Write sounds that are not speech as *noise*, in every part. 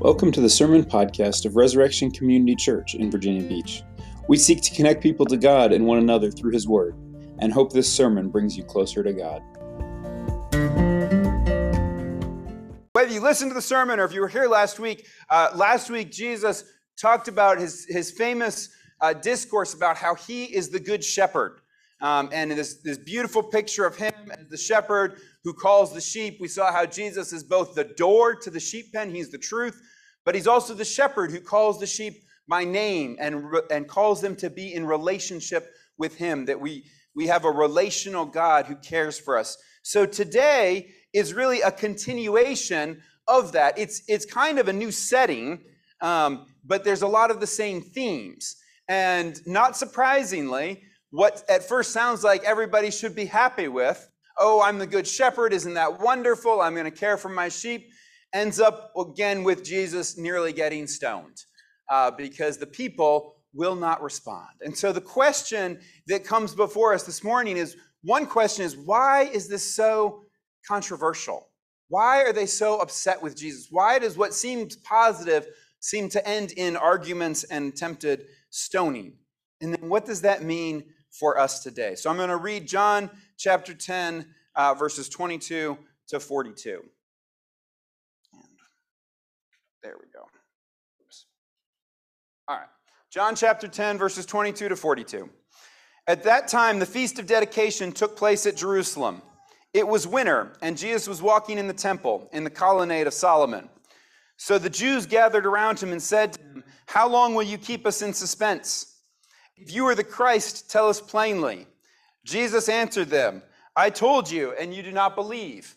Welcome to the Sermon Podcast of Resurrection Community Church in Virginia Beach. We seek to connect people to God and one another through His Word, and hope this sermon brings you closer to God. Whether you listened to the sermon or if you were here last week, uh, last week Jesus talked about his, his famous uh, discourse about how he is the good shepherd. Um, and this, this beautiful picture of him as the shepherd who calls the sheep. We saw how Jesus is both the door to the sheep pen, he's the truth, but he's also the shepherd who calls the sheep by name and, and calls them to be in relationship with him, that we, we have a relational God who cares for us. So today is really a continuation of that. It's, it's kind of a new setting, um, but there's a lot of the same themes. And not surprisingly, what at first sounds like everybody should be happy with, oh, I'm the good shepherd, isn't that wonderful? I'm going to care for my sheep, ends up again with Jesus nearly getting stoned uh, because the people will not respond. And so the question that comes before us this morning is one question is why is this so controversial? Why are they so upset with Jesus? Why does what seems positive seem to end in arguments and attempted stoning? And then what does that mean for us today. So I'm going to read John chapter 10, uh, verses 22 to 42. There we go. Oops. All right. John chapter 10, verses 22 to 42. At that time, the feast of dedication took place at Jerusalem. It was winter, and Jesus was walking in the temple, in the colonnade of Solomon. So the Jews gathered around him and said to him, How long will you keep us in suspense? If you are the Christ, tell us plainly. Jesus answered them, I told you, and you do not believe.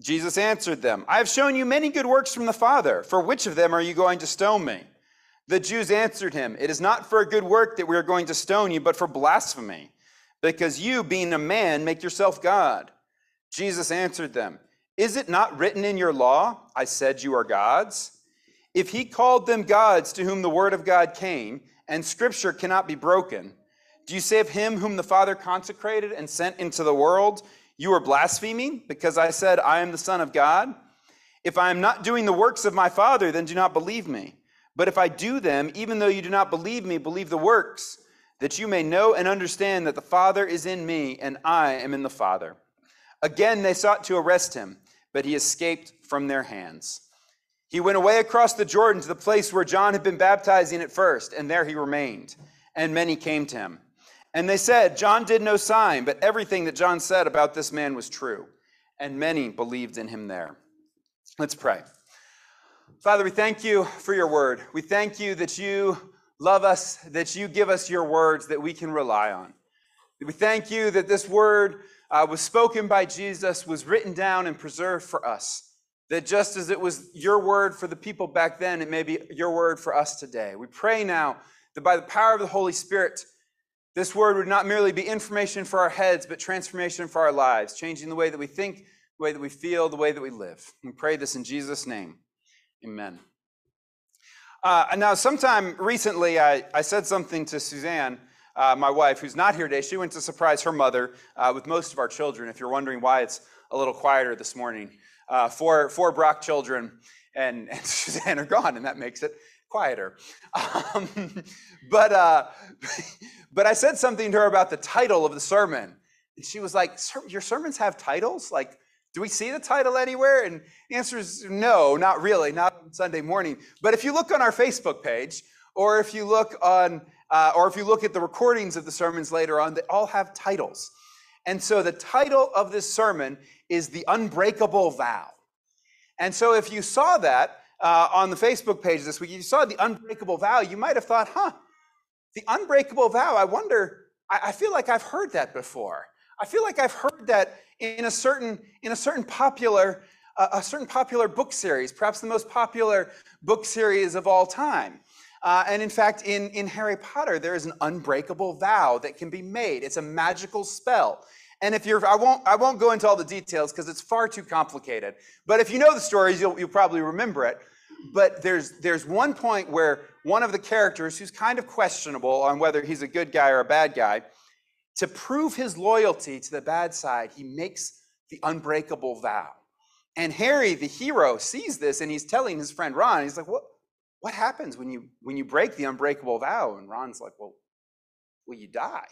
Jesus answered them, I have shown you many good works from the Father. For which of them are you going to stone me? The Jews answered him, It is not for a good work that we are going to stone you, but for blasphemy, because you, being a man, make yourself God. Jesus answered them, Is it not written in your law, I said you are gods? If he called them gods to whom the word of God came, and scripture cannot be broken, do you say of him whom the Father consecrated and sent into the world, You are blaspheming because I said, I am the Son of God? If I am not doing the works of my Father, then do not believe me. But if I do them, even though you do not believe me, believe the works, that you may know and understand that the Father is in me and I am in the Father. Again, they sought to arrest him, but he escaped from their hands. He went away across the Jordan to the place where John had been baptizing at first, and there he remained, and many came to him. And they said, John did no sign, but everything that John said about this man was true. And many believed in him there. Let's pray. Father, we thank you for your word. We thank you that you love us, that you give us your words that we can rely on. We thank you that this word uh, was spoken by Jesus, was written down and preserved for us. That just as it was your word for the people back then, it may be your word for us today. We pray now that by the power of the Holy Spirit, this word would not merely be information for our heads, but transformation for our lives, changing the way that we think, the way that we feel, the way that we live. We pray this in Jesus' name. Amen. Uh, now, sometime recently, I, I said something to Suzanne, uh, my wife, who's not here today. She went to surprise her mother uh, with most of our children. If you're wondering why it's a little quieter this morning, uh, four, four Brock children and, *laughs* and Suzanne are gone, and that makes it quieter. *laughs* Um, but, uh, *laughs* but I said something to her about the title of the sermon. And she was like, Your sermons have titles? Like, do we see the title anywhere? And the answer is no, not really, not on Sunday morning. But if you look on our Facebook page, or if you look on, uh, or if you look at the recordings of the sermons later on, they all have titles. And so the title of this sermon is The Unbreakable Vow. And so if you saw that, uh, on the Facebook page this week, you saw the unbreakable vow, you might have thought, huh, the unbreakable vow, I wonder, I, I feel like I've heard that before. I feel like I've heard that in a certain, in a certain popular a, a certain popular book series, perhaps the most popular book series of all time. Uh, and in fact, in, in Harry Potter, there is an unbreakable vow that can be made. It's a magical spell. And if you're, I won't, I won't go into all the details because it's far too complicated. But if you know the stories, you'll, you'll probably remember it. But there's, there's one point where one of the characters, who's kind of questionable on whether he's a good guy or a bad guy, to prove his loyalty to the bad side, he makes the unbreakable vow. And Harry, the hero, sees this and he's telling his friend Ron, he's like, What, what happens when you when you break the unbreakable vow? And Ron's like, Well, well, you die.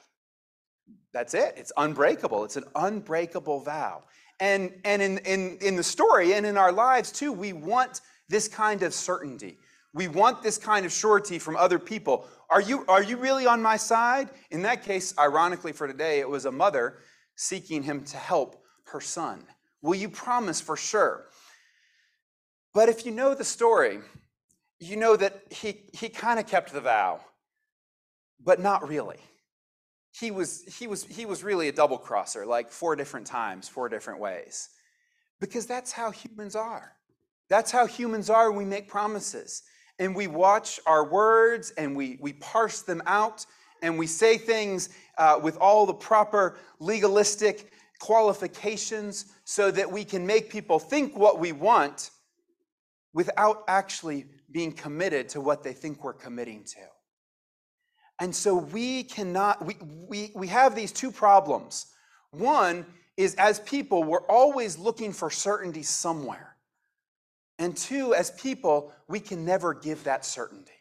That's it. It's unbreakable. It's an unbreakable vow. And, and in, in, in the story and in our lives too, we want this kind of certainty. We want this kind of surety from other people. Are you, are you really on my side? In that case, ironically for today, it was a mother seeking him to help her son. Will you promise for sure? But if you know the story, you know that he, he kind of kept the vow, but not really. He was, he, was, he was really a double crosser, like four different times, four different ways. Because that's how humans are. That's how humans are we make promises. And we watch our words and we, we parse them out and we say things uh, with all the proper legalistic qualifications so that we can make people think what we want without actually being committed to what they think we're committing to. And so we cannot, we, we, we have these two problems. One is as people, we're always looking for certainty somewhere. And two, as people, we can never give that certainty.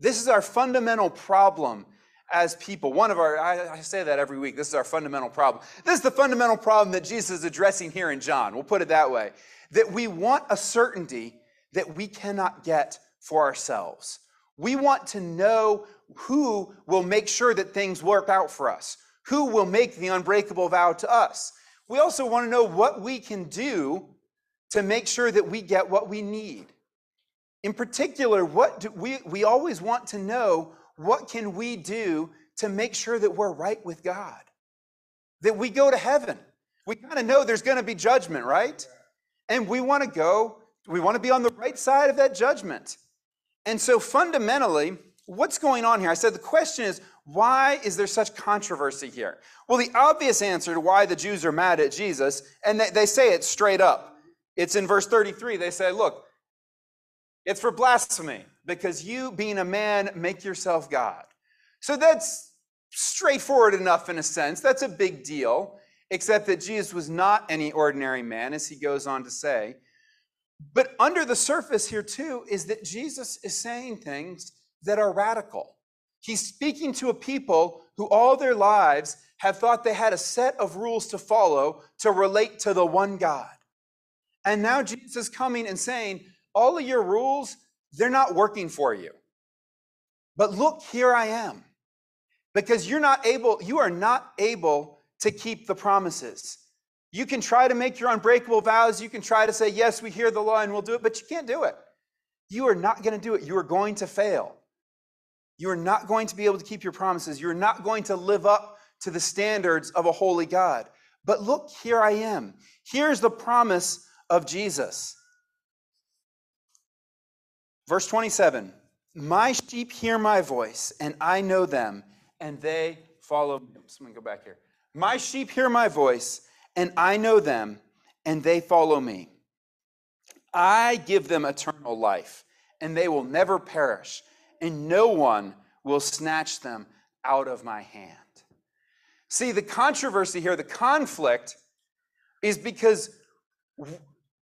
This is our fundamental problem as people. One of our, I, I, say that every week, this is our fundamental problem. This is the fundamental problem that Jesus is addressing here in John. We'll put it that way. That we want a certainty that we cannot get for ourselves. We want to know who will make sure that things work out for us, who will make the unbreakable vow to us. We also want to know what we can do to make sure that we get what we need. In particular, what do we, we always want to know what can we do to make sure that we're right with God? That we go to heaven. We kind of know there's going to be judgment, right? And we want to go, we want to be on the right side of that judgment. And so fundamentally, what's going on here? I said the question is, why is there such controversy here? Well, the obvious answer to why the Jews are mad at Jesus, and they, they say it straight up. It's in verse 33. They say, look, it's for blasphemy because you, being a man, make yourself God. So that's straightforward enough in a sense. That's a big deal, except that Jesus was not any ordinary man, as he goes on to say. But under the surface here, too, is that Jesus is saying things that are radical. He's speaking to a people who all their lives have thought they had a set of rules to follow to relate to the one God. And now Jesus is coming and saying, all of your rules, they're not working for you. But look, here I am. Because you're not able, you are not able to keep the promises. You can try to make your unbreakable vows. You can try to say, yes, we hear the law and we'll do it, but you can't do it. You are not going to do it. You are going to fail. You are not going to be able to keep your promises. You're not going to live up to the standards of a holy God. But look, here I am. Here's the promise of Jesus. Verse 27 My sheep hear my voice, and I know them, and they follow me. Someone go back here. My sheep hear my voice, and I know them, and they follow me. I give them eternal life, and they will never perish, and no one will snatch them out of my hand. See, the controversy here, the conflict, is because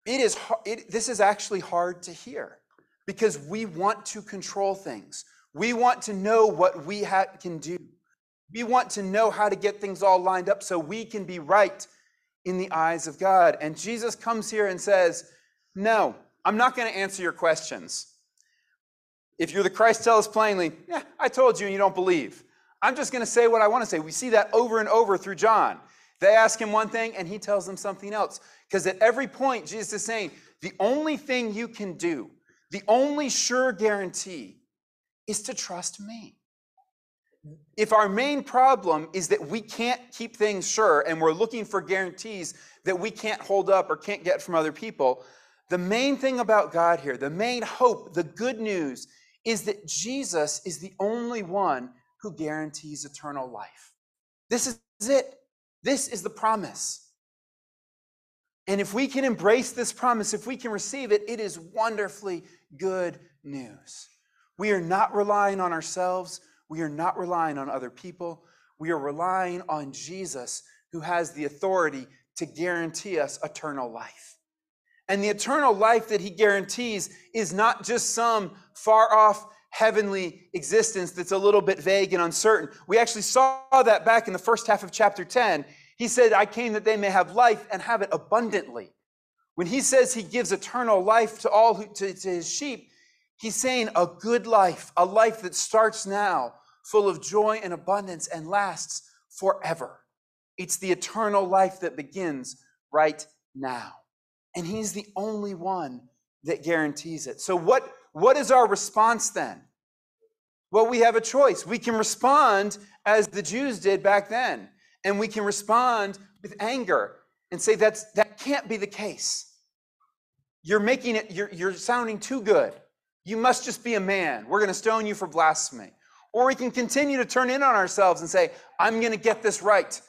it is it, this is actually hard to hear because we want to control things. We want to know what we ha- can do. We want to know how to get things all lined up so we can be right in the eyes of God. And Jesus comes here and says, No, I'm not going to answer your questions. If you're the Christ, tell us plainly, Yeah, I told you and you don't believe. I'm just going to say what I want to say. We see that over and over through John. They ask him one thing and he tells them something else. Because at every point, Jesus is saying, the only thing you can do, the only sure guarantee is to trust me. if our main problem is that we can't keep things sure and we're looking for guarantees that we can't hold up or can't get from other people, the main thing about God here, the main hope, the good news is that Jesus is the only one who guarantees eternal life. This is it. This is the promise. And if we can embrace this promise, if we can receive it, it is wonderfully good news. We are not relying on ourselves. We are not relying on other people. We are relying on Jesus, who has the authority to guarantee us eternal life. And the eternal life that he guarantees is not just some far off heavenly existence that's a little bit vague and uncertain. We actually saw that back in the first half of chapter 10 he said, I came that they may have life and have it abundantly. When he says he gives eternal life to all who, to, to his sheep, he's saying a good life, a life that starts now, full of joy and abundance and lasts forever. It's the eternal life that begins right now. And he's the only one that guarantees it. So, what, what is our response then? Well, we have a choice. We can respond as the Jews did back then and we can respond with anger and say that's that can't be the case. You're making it you're, you're sounding too good. You must just be a man. We're going to stone you for blasphemy. Or we can continue to turn in on ourselves and say i'm going to get this right.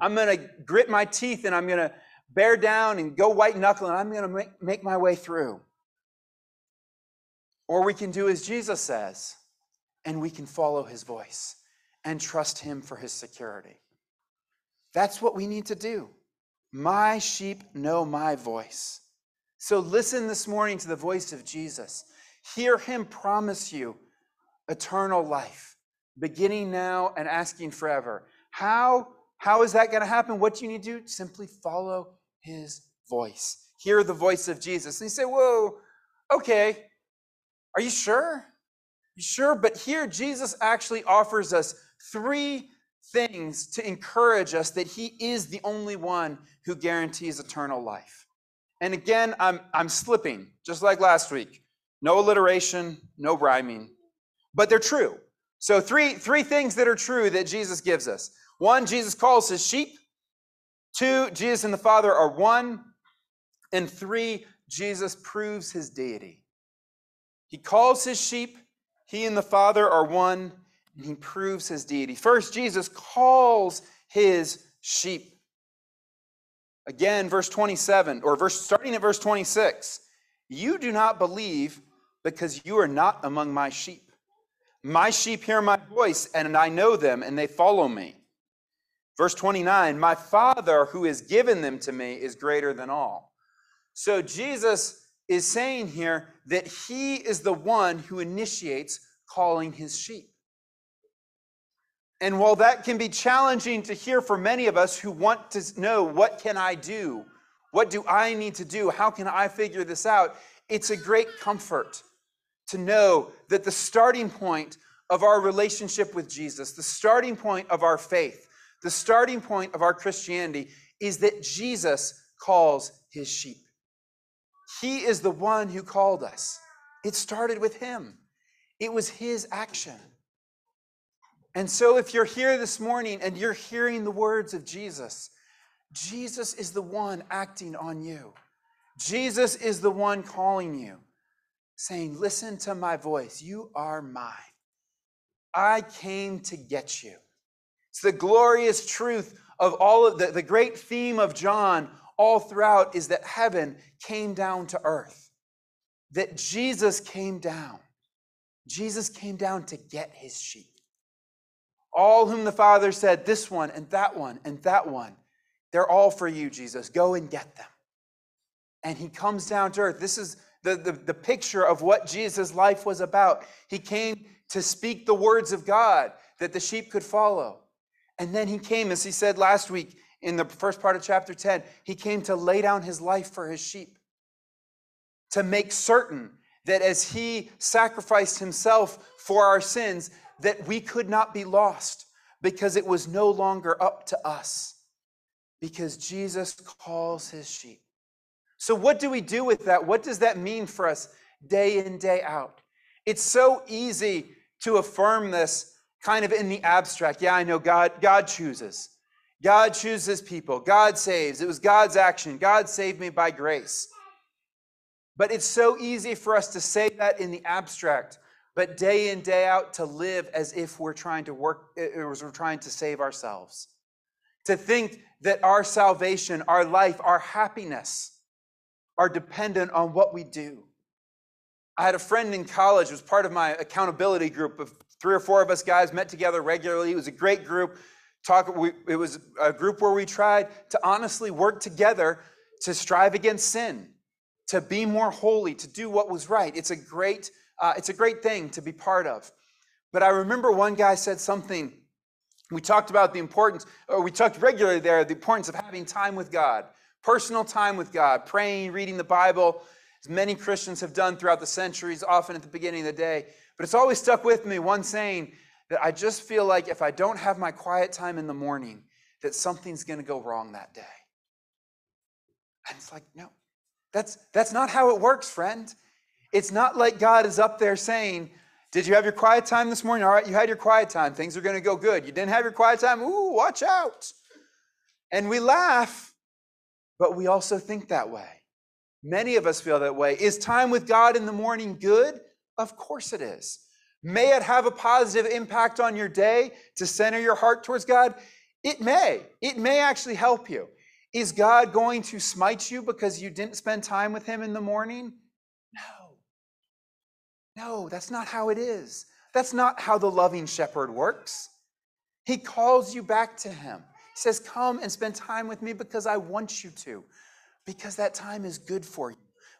I'm going to grit my teeth and i'm going to bear down and go white knuckle and i'm going to make, make my way through or we can do as jesus says and we can follow his voice and trust him for his security that's what we need to do. My sheep know my voice. So listen this morning to the voice of Jesus. Hear him promise you eternal life, beginning now and asking forever. How, how is that going to happen? What do you need to do? Simply follow his voice. Hear the voice of Jesus. And you say, Whoa, okay. Are you sure? You sure? But here, Jesus actually offers us three things to encourage us that He is the only one who guarantees eternal life. And again, I'm, I'm slipping, just like last week. No alliteration, no rhyming, but they're true. So, three, three things that are true that Jesus gives us one, Jesus calls his sheep. Two, Jesus and the Father are one. And three, Jesus proves his deity. He calls his sheep, he and the Father are one and he proves his deity. First, Jesus calls his sheep. Again, verse 27, or verse starting at verse 26. You do not believe because you are not among my sheep. My sheep hear my voice, and I know them, and they follow me. Verse 29 My Father who has given them to me is greater than all. So Jesus is saying here that he is the one who initiates calling his sheep. And while that can be challenging to hear for many of us who want to know what can I do? What do I need to do? How can I figure this out? It's a great comfort to know that the starting point of our relationship with Jesus, the starting point of our faith, the starting point of our Christianity is that Jesus calls his sheep. He is the one who called us. It started with him. It was his action. And so, if you're here this morning and you're hearing the words of Jesus, Jesus is the one acting on you. Jesus is the one calling you, saying, Listen to my voice. You are mine. I came to get you. It's the glorious truth of all of the, the great theme of John all throughout is that heaven came down to earth, that Jesus came down. Jesus came down to get his sheep. All whom the Father said, this one and that one and that one, they're all for you, Jesus. Go and get them. And he comes down to earth. This is the, the, the picture of what Jesus' life was about. He came to speak the words of God that the sheep could follow. And then he came, as he said last week in the first part of chapter 10, he came to lay down his life for his sheep, to make certain that as he sacrificed himself for our sins, that we could not be lost because it was no longer up to us, because Jesus calls his sheep. So, what do we do with that? What does that mean for us day in, day out? It's so easy to affirm this kind of in the abstract. Yeah, I know God, God chooses. God chooses people. God saves. It was God's action. God saved me by grace. But it's so easy for us to say that in the abstract, but day in, day out to live as if we're trying to work, eh, as we're trying to save ourselves. To think that our salvation, our life, our happiness are dependent on what we do. I had a friend in college, who was part of my accountability group of three or four of us guys met together regularly. It was a great group. Talk, we, it was a group where we tried to honestly work together to strive against sin, to be more holy, to do what was right. It's a great, uh, it's a great thing to be part of. But I remember one guy said something. We talked about the importance, or we talked regularly there, the importance of having time with God, personal time with God, praying, reading the Bible, as many Christians have done throughout the centuries, often at the beginning of the day. But it's always stuck with me one saying that I just feel like if I don't have my quiet time in the morning, that something's going to go wrong that day. And it's like, no, that's, that's not how it works, friend. It's not like God is up there saying, Did you have your quiet time this morning? All right, you had your quiet time. Things are going to go good. You didn't have your quiet time? Ooh, watch out. And we laugh, but we also think that way. Many of us feel that way. Is time with God in the morning good? Of course it is. May it have a positive impact on your day to center your heart towards God? It may. It may actually help you. Is God going to smite you because you didn't spend time with Him in the morning? No. No, that's not how it is. That's not how the loving shepherd works. He calls you back to Him. He says, Come and spend time with me because I want you to, because that time is good for you.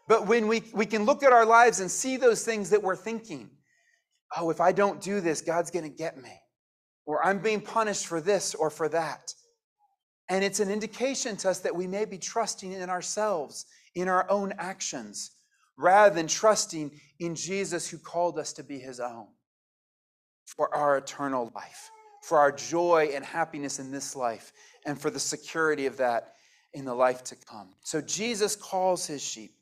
But when we, we can look at our lives and see those things that we're thinking, oh, if I don't do this, God's going to get me, or I'm being punished for this or for that. And it's an indication to us that we may be trusting in ourselves, in our own actions, rather than trusting in Jesus who called us to be his own for our eternal life, for our joy and happiness in this life, and for the security of that in the life to come. So Jesus calls his sheep.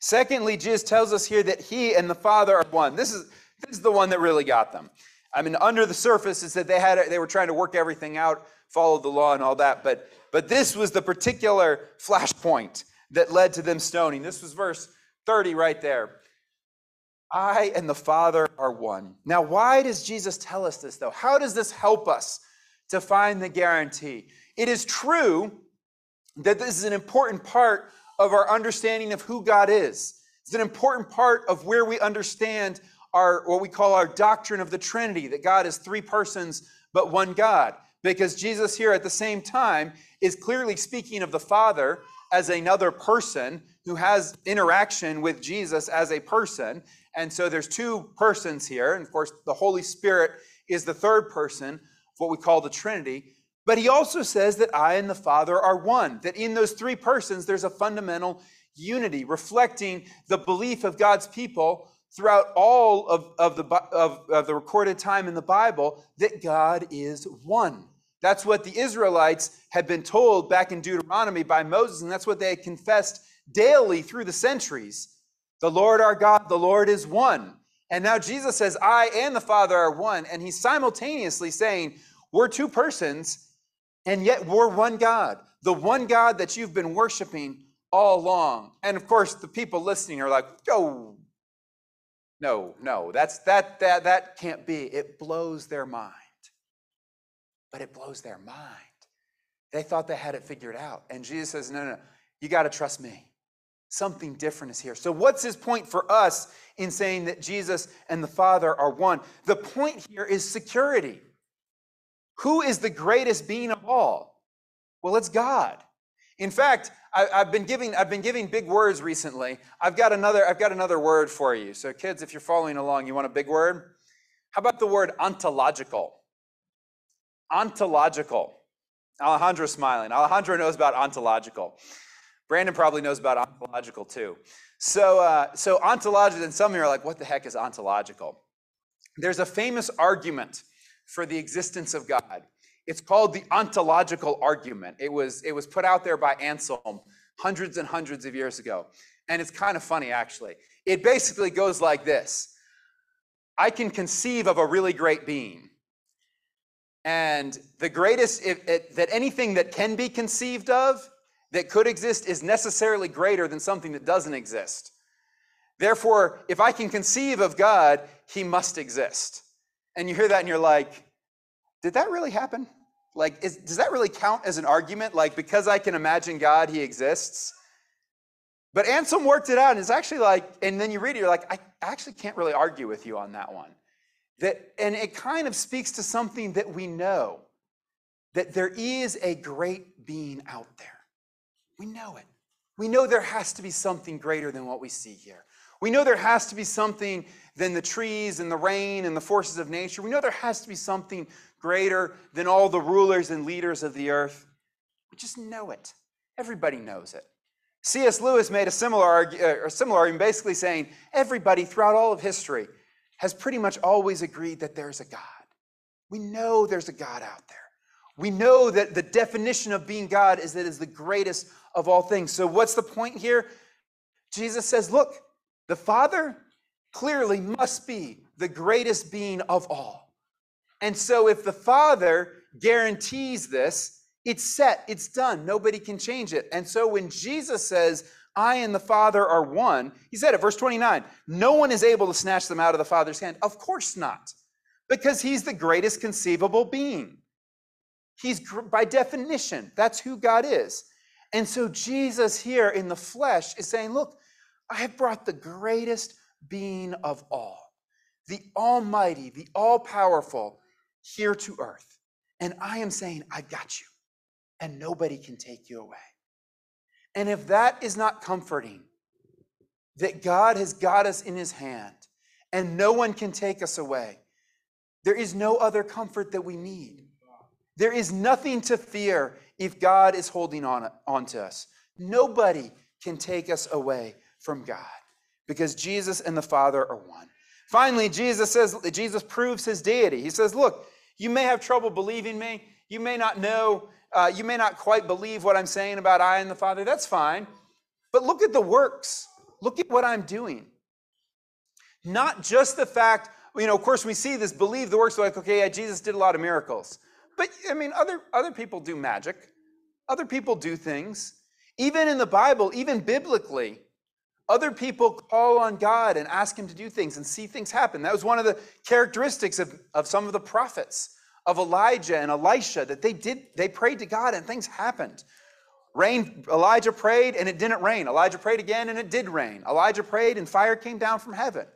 Secondly, Jesus tells us here that he and the Father are one. This is, this is the one that really got them. I mean, under the surface is that they had they were trying to work everything out, follow the law and all that, but but this was the particular flashpoint that led to them stoning. This was verse 30 right there. I and the Father are one. Now, why does Jesus tell us this though? How does this help us to find the guarantee? It is true that this is an important part of our understanding of who God is. It's an important part of where we understand our what we call our doctrine of the Trinity, that God is three persons but one God. Because Jesus here at the same time is clearly speaking of the Father as another person who has interaction with Jesus as a person. And so there's two persons here. And of course, the Holy Spirit is the third person of what we call the Trinity. But he also says that I and the Father are one, that in those three persons, there's a fundamental unity, reflecting the belief of God's people throughout all of, of, the, of, of the recorded time in the Bible that God is one. That's what the Israelites had been told back in Deuteronomy by Moses, and that's what they had confessed daily through the centuries. The Lord our God, the Lord is one. And now Jesus says, I and the Father are one. And he's simultaneously saying, We're two persons and yet we're one God, the one God that you've been worshiping all along. And of course, the people listening are like, oh, no, no, that's that that that can't be. It blows their mind. But it blows their mind. They thought they had it figured out. And Jesus says, no, no, no. you got to trust me. Something different is here. So, what's his point for us in saying that Jesus and the Father are one? The point here is security. Who is the greatest being of all? Well, it's God. In fact, I, have been giving I've been giving big words recently. I've got another I've got another word for you. So, kids, if you're following along, you want a big word? How about the word ontological? Ontological. Alejandro's smiling. Alejandro knows about ontological. Brandon probably knows about ontological too. So, uh, so ontological, and some of you are like, what the heck is ontological? There's a famous argument for the existence of God. It's called the ontological argument. It was, it was put out there by Anselm hundreds and hundreds of years ago. And it's kind of funny, actually. It basically goes like this I can conceive of a really great being. And the greatest, that anything that can be conceived of, that could exist, is necessarily greater than something that doesn't exist. Therefore, if I can conceive of God, he must exist. And you hear that and you're like, did that really happen? Like, is, does that really count as an argument? Like, because I can imagine God, he exists? But Anselm worked it out, and it's actually like, and then you read it, you're like, I actually can't really argue with you on that one. That, and it kind of speaks to something that we know that there is a great being out there. We know it. We know there has to be something greater than what we see here. We know there has to be something than the trees and the rain and the forces of nature. We know there has to be something greater than all the rulers and leaders of the earth. We just know it. Everybody knows it. C.S. Lewis made a similar, uh, a similar argument, basically saying everybody throughout all of history has pretty much always agreed that there's a God. We know there's a God out there. We know that the definition of being God is that it is the greatest of all things. So, what's the point here? Jesus says, Look, the Father clearly must be the greatest being of all. And so, if the Father guarantees this, it's set, it's done. Nobody can change it. And so when Jesus says, I and the Father are one, he said it, verse 29, no one is able to snatch them out of the Father's hand. Of course not, because he's the greatest conceivable being. He's, by definition, that's who God is. And so Jesus here in the flesh is saying, Look, I have brought the greatest being of all, the Almighty, the All Powerful, here to earth. And I am saying, I've got you and nobody can take you away. And if that is not comforting, that God has got us in his hand and no one can take us away, there is no other comfort that we need. There is nothing to fear if God is holding on, on to us. Nobody can take us away from God because Jesus and the Father are one. Finally, Jesus says, Jesus proves his deity. He says, Look, you may have trouble believing me. You may not know uh, you may not quite believe what I'm saying about I and the Father. That's fine. But look at the works. Look at what I'm doing. Not just the fact, you know, of course, we see this believe the works, like, okay, yeah, Jesus did a lot of miracles. But I mean, other, other people do magic, other people do things. Even in the Bible, even biblically, other people call on God and ask Him to do things and see things happen. That was one of the characteristics of, of some of the prophets of Elijah and Elisha that they did they prayed to God and things happened. Rain Elijah prayed and it didn't rain. Elijah prayed again and it did rain. Elijah prayed and fire came down from heaven.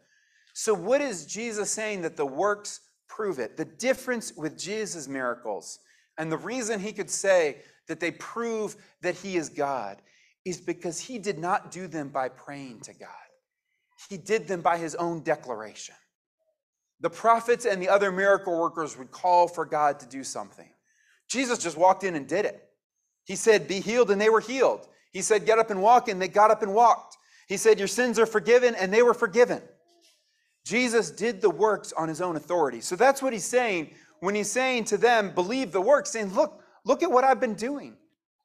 So what is Jesus saying that the works prove it? The difference with Jesus' miracles and the reason he could say that they prove that he is God is because he did not do them by praying to God. He did them by his own declaration. The prophets and the other miracle workers would call for God to do something. Jesus just walked in and did it. He said, Be healed, and they were healed. He said, Get up and walk, and they got up and walked. He said, Your sins are forgiven, and they were forgiven. Jesus did the works on his own authority. So that's what he's saying when he's saying to them, Believe the works, saying, Look, look at what I've been doing.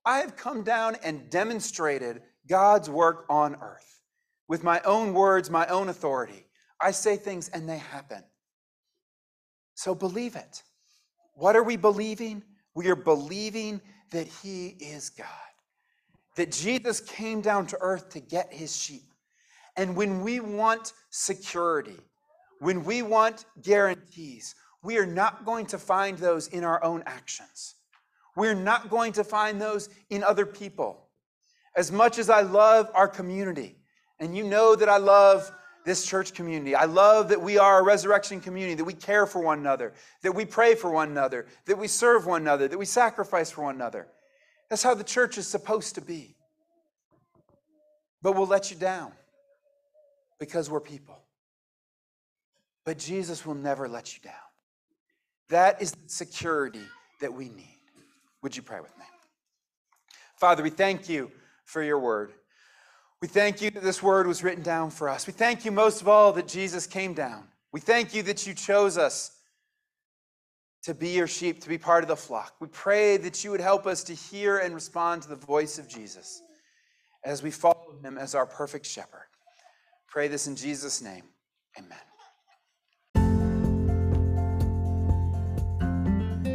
I have come down and demonstrated God's work on earth with my own words, my own authority. I say things and they happen. So believe it. What are we believing? We are believing that He is God, that Jesus came down to earth to get His sheep. And when we want security, when we want guarantees, we are not going to find those in our own actions. We're not going to find those in other people. As much as I love our community, and you know that I love this church community. I love that we are a resurrection community, that we care for one another, that we pray for one another, that we serve one another, that we sacrifice for one another. That's how the church is supposed to be. But we'll let you down because we're people. But Jesus will never let you down. That is the security that we need. Would you pray with me? Father, we thank you for your word. We thank you that this word was written down for us. We thank you most of all that Jesus came down. We thank you that you chose us to be your sheep, to be part of the flock. We pray that you would help us to hear and respond to the voice of Jesus as we follow him as our perfect shepherd. Pray this in Jesus' name. Amen.